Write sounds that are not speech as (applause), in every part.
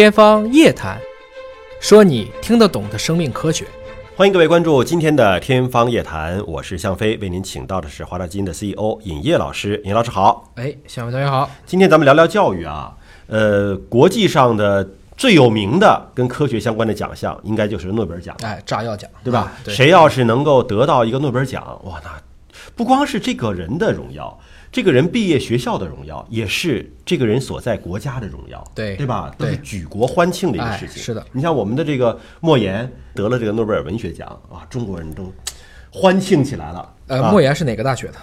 天方夜谭，说你听得懂的生命科学。欢迎各位关注今天的《天方夜谭》，我是向飞，为您请到的是华大基因的 CEO 尹烨老师。尹老师好，哎，向飞同学好。今天咱们聊聊教育啊，呃，国际上的最有名的跟科学相关的奖项，应该就是诺贝尔奖，哎，炸药奖，对吧？啊对，谁要是能够得到一个诺贝尔奖，哇，那不光是这个人的荣耀，这个人毕业学校的荣耀，也是这个人所在国家的荣耀，对对吧？都是举国欢庆的一个哎事情。是的，你像我们的这个莫言得了这个诺贝尔文学奖啊，中国人都欢庆起来了。呃，啊莫言是哪个大学的？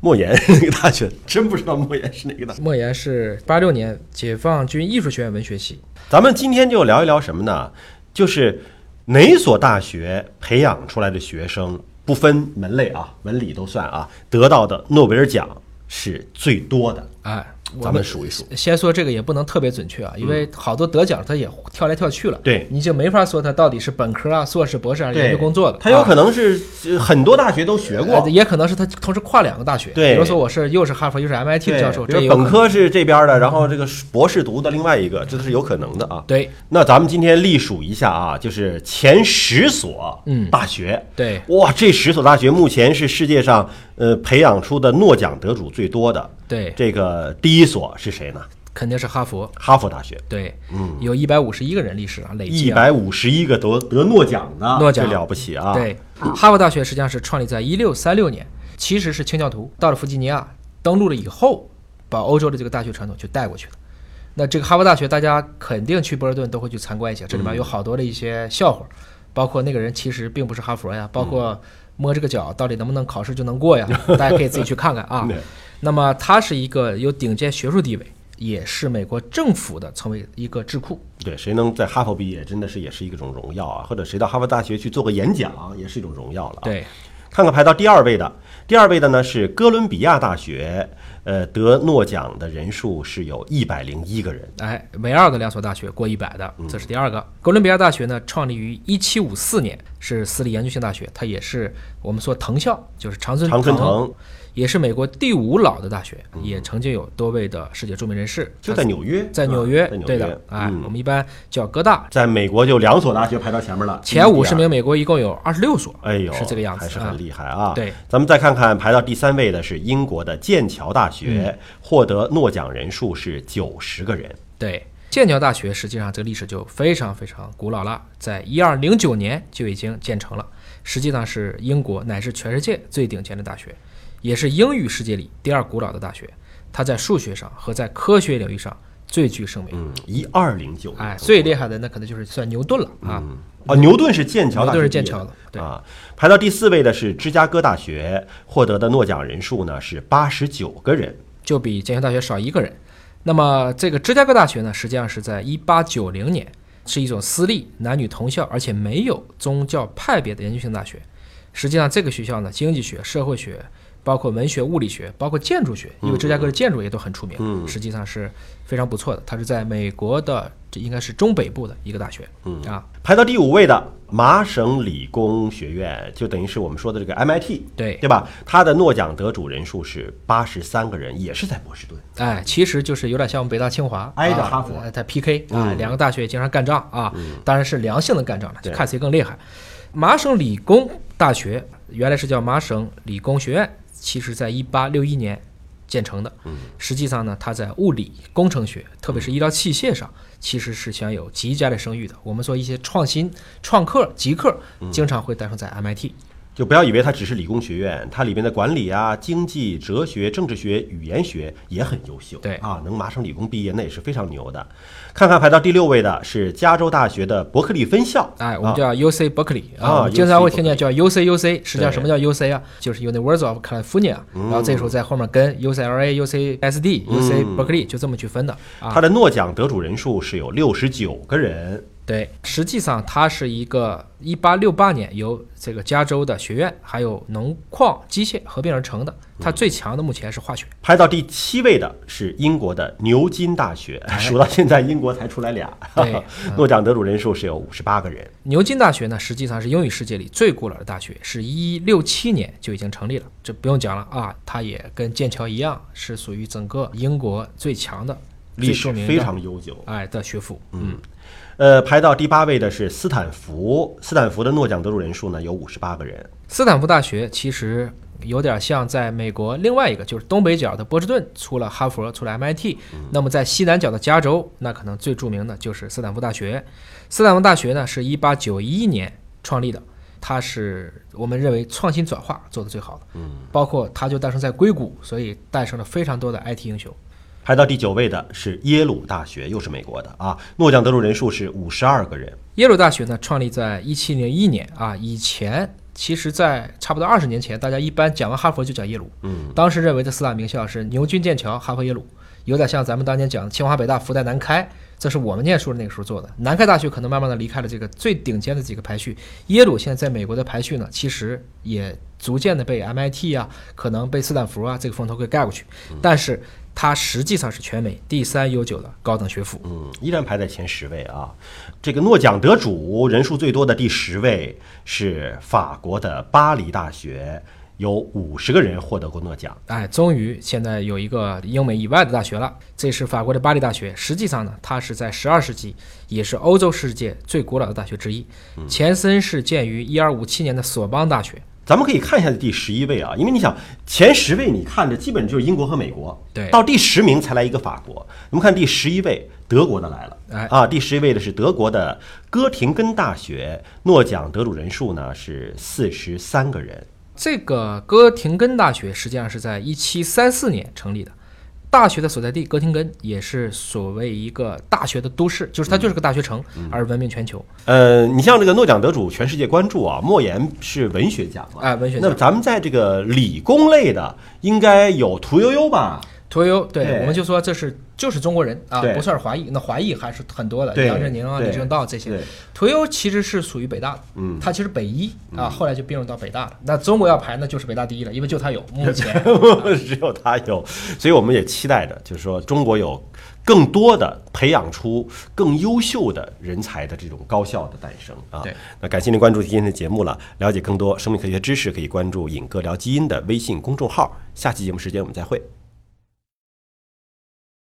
莫言是哪个大学？真不知道莫言是哪个大学。莫言是八六年解放军艺术学院文学系。咱们今天就聊一聊什么呢？就是哪所大学培养出来的学生，不分门类啊，文理都算啊，得到的诺贝尔奖是最多的。哎，咱们数一数。先说这个也不能特别准确啊，因为好多得奖他也跳来跳去了，对你就没法说他到底是本科啊、硕士、博士还是研究工作的。他有可能。是呃很多大学都学过呃，也可能是他同时跨两个大学，对比如说我是又是哈佛又是 MIT 的教授，这本科是这边的，然后这个博士读的另外一个，这都是有可能的啊。对那咱们今天隶数一下啊，就是前十所嗯大学。对哇，这十所大学目前是世界上呃培养出的诺奖得主最多的。对，这个第一所是谁呢？肯定是哈佛，哈佛大学，对，嗯，有一百五十一个人历史啊，累计啊，一百五十一个得得诺奖的，诺奖。这了不起啊！，对，哈佛大学实际上是创立在一六三六年，其实是清教徒到了弗吉尼亚登陆了以后，把欧洲的这个大学传统就带过去的。那这个哈佛大学，大家肯定去波士顿都会去参观一下，这里面有好多的一些笑话，包括那个人其实并不是哈佛呀，包括摸这个脚到底能不能考试就能过呀，(laughs) 大家可以自己去看看啊。那么他是一个有顶尖学术地位，也是美国政府的成为一个智库。对，谁能在哈佛毕业，真的是也是一种荣耀啊！或者谁到哈佛大学去做个演讲，也是一种荣耀了啊！，对，看看排到第二位的，第二位的呢是哥伦比亚大学，呃，得诺奖的人数是有一百零一个人。哎，唯二的两所大学过一百的，这是第二个。哥伦比亚大学呢，创立于一七五四年，是私立研究性大学，它也是我们说藤校，就是常春藤也是美国第五老的大学，也曾经有多位的世界著名人士。就在纽约，在纽约对约的，哎，嗯我们一般叫哥大。在美国就两所大学排到前面了，前五十名，美国一共有二十六所，哎呦，是这个样子，还是啊很厉害啊！对，咱们再看看排到第三位的是英国的剑桥大嗯学，获得诺奖人数是九十个人。对，剑桥大学实际上这个历史就非常非常古老了，在一二零九年就已经建成了，实际上是英国乃至全世界最顶尖的大学，也是英语世界里第二古老的大学。它在数学上和在科学领域上最具盛名。嗯，一二零九，哎，最厉害的那可能就是算牛顿了啊。哦，牛顿是剑桥大学牛顿是剑桥的对啊。排到第四位的是芝加哥大学，获得的诺奖人数呢是八十九个人。就比剑桥大学少一个人。那么这个芝加哥大学呢，实际上是在一八九零年，是一种私立男女同校，而且没有宗教派别的研究型大学。实际上，这个学校呢，经济学、社会学，包括文学、物理学，包括建筑学，因为芝加哥的建筑也都很出名，嗯实际上是非常不错的。它是在美国的，这应该是中北部的一个大学，嗯啊，排到第五位的麻省理工学院，就等于是我们说的这个 MIT，对对吧？它的诺奖得主人数是八十三个人，也是在波士顿。哎，其实就是有点像我们北大清华啊挨着哈佛呃它 PK 啊，嗯两个大学经常干仗啊，当然是良性的干仗了，就看谁更厉害。麻省理工大学原来是叫麻省理工学院，其实在一八六一年建成的。实际上呢，它在物理、工程学，特别是医疗器械上，其实是享有极佳的声誉的。我们说一些创新、创客、极客，经常会诞生在 MIT。就不要以为它只是理工学院，它里边的管理啊、经济、哲学、政治学、语言学也很优秀。对啊，能麻省理工毕业那也是非常牛的。看看排到第六位的是加州大学的伯克利分校，哎，我们啊叫 UC Berkeley 啊啊，我们经常会听见叫 UC UC，实际上什么叫 UC 啊？就是 University of California，然后这时候在后面跟 UCLA、UCSD、UC Berkeley 就这么去分的啊。它的诺奖得主人数是有六十九个人。对，实际上它是一个1868年由这个加州的学院还有农矿机械合并而成的，它最强的目前是化学。排到第七位的是英国的牛津大学，数到现在英国才出来俩。哎对 (laughs) 诺奖得主人数是有五十八个人。牛津大学呢，实际上是英语世界里最古老的大学，是一六七年就已经成立了，这不用讲了啊。它也跟剑桥一样，是属于整个英国最强的历史非常悠久。哎的学府，嗯，呃，排到第八位的是斯坦福，斯坦福的诺奖得主人数呢有五十八个人。斯坦福大学其实有点像在美国另外一个，就是东北角的波士顿出了哈佛，出了 MIT。那么在西南角的加州，那可能最著名的就是斯坦福大学。斯坦福大学呢是一八九一年创立的，它是我们认为创新转化做得最好的。嗯，包括它就诞生在硅谷，所以诞生了非常多的 IT 英雄。排到第九位的是耶鲁大学，又是美国的啊，诺奖得主人数是五十二个人。耶鲁大学呢，创立在一七零一年啊，以前其实，在差不多二十年前，大家一般讲完哈佛就讲耶鲁。嗯，当时认为这四大名校是牛津、剑桥、哈佛、耶鲁，有点像咱们当年讲清华、北大、复旦、南开，这是我们念书的那个时候做的。南开大学可能慢慢的离开了这个最顶尖的几个排序，耶鲁现在在美国的排序呢，其实也逐渐的被 MIT 啊，可能被斯坦福啊这个风头给盖过去，但是它实际上是全美第三悠久的高等学府。嗯，依然排在前十位啊。这个诺奖得主人数最多的第十位是法国的巴黎大学，有五十个人获得过诺奖。哎，终于现在有一个英美以外的大学了，这是法国的巴黎大学。实际上呢，它是在十二世纪，也是欧洲世界最古老的大学之一。前身是建于一二五七年的索邦大学。咱们可以看一下第十一位啊，因为你想前十位，你看着基本就是英国和美国，对到第十名才来一个法国。我们看第十一位，德国的来了，哎啊，第十一位的是德国的哥廷根大学，诺奖得主人数呢是四十三个人。这个哥廷根大学实际上是在一七三四年成立的。大学的所在地哥廷根也是所谓一个大学的都市，就是它就是个大学城，而闻名全球。呃，你像这个诺奖得主，全世界关注啊。莫言是文学奖嘛？哎文学奖那么咱们在这个理工类的，应该有屠呦呦吧？屠呦呦，对，我们就说这是就是中国人啊，不算是华裔。那华裔还是很多的，杨振宁啊、李政道这些对。屠呦呦其实是属于北大的，嗯他其实北医啊，后来就并入到北大了。那中国要排，那就是北大第一了，因为就他有。(laughs) 目前只有他有，所以我们也期待着，就是说中国有更多的培养出更优秀的人才的这种高校的诞生啊。对，那感谢您关注今天的节目了，了解更多生命科学知识，可以关注“尹哥聊基因”的微信公众号。下期节目时间我们再会。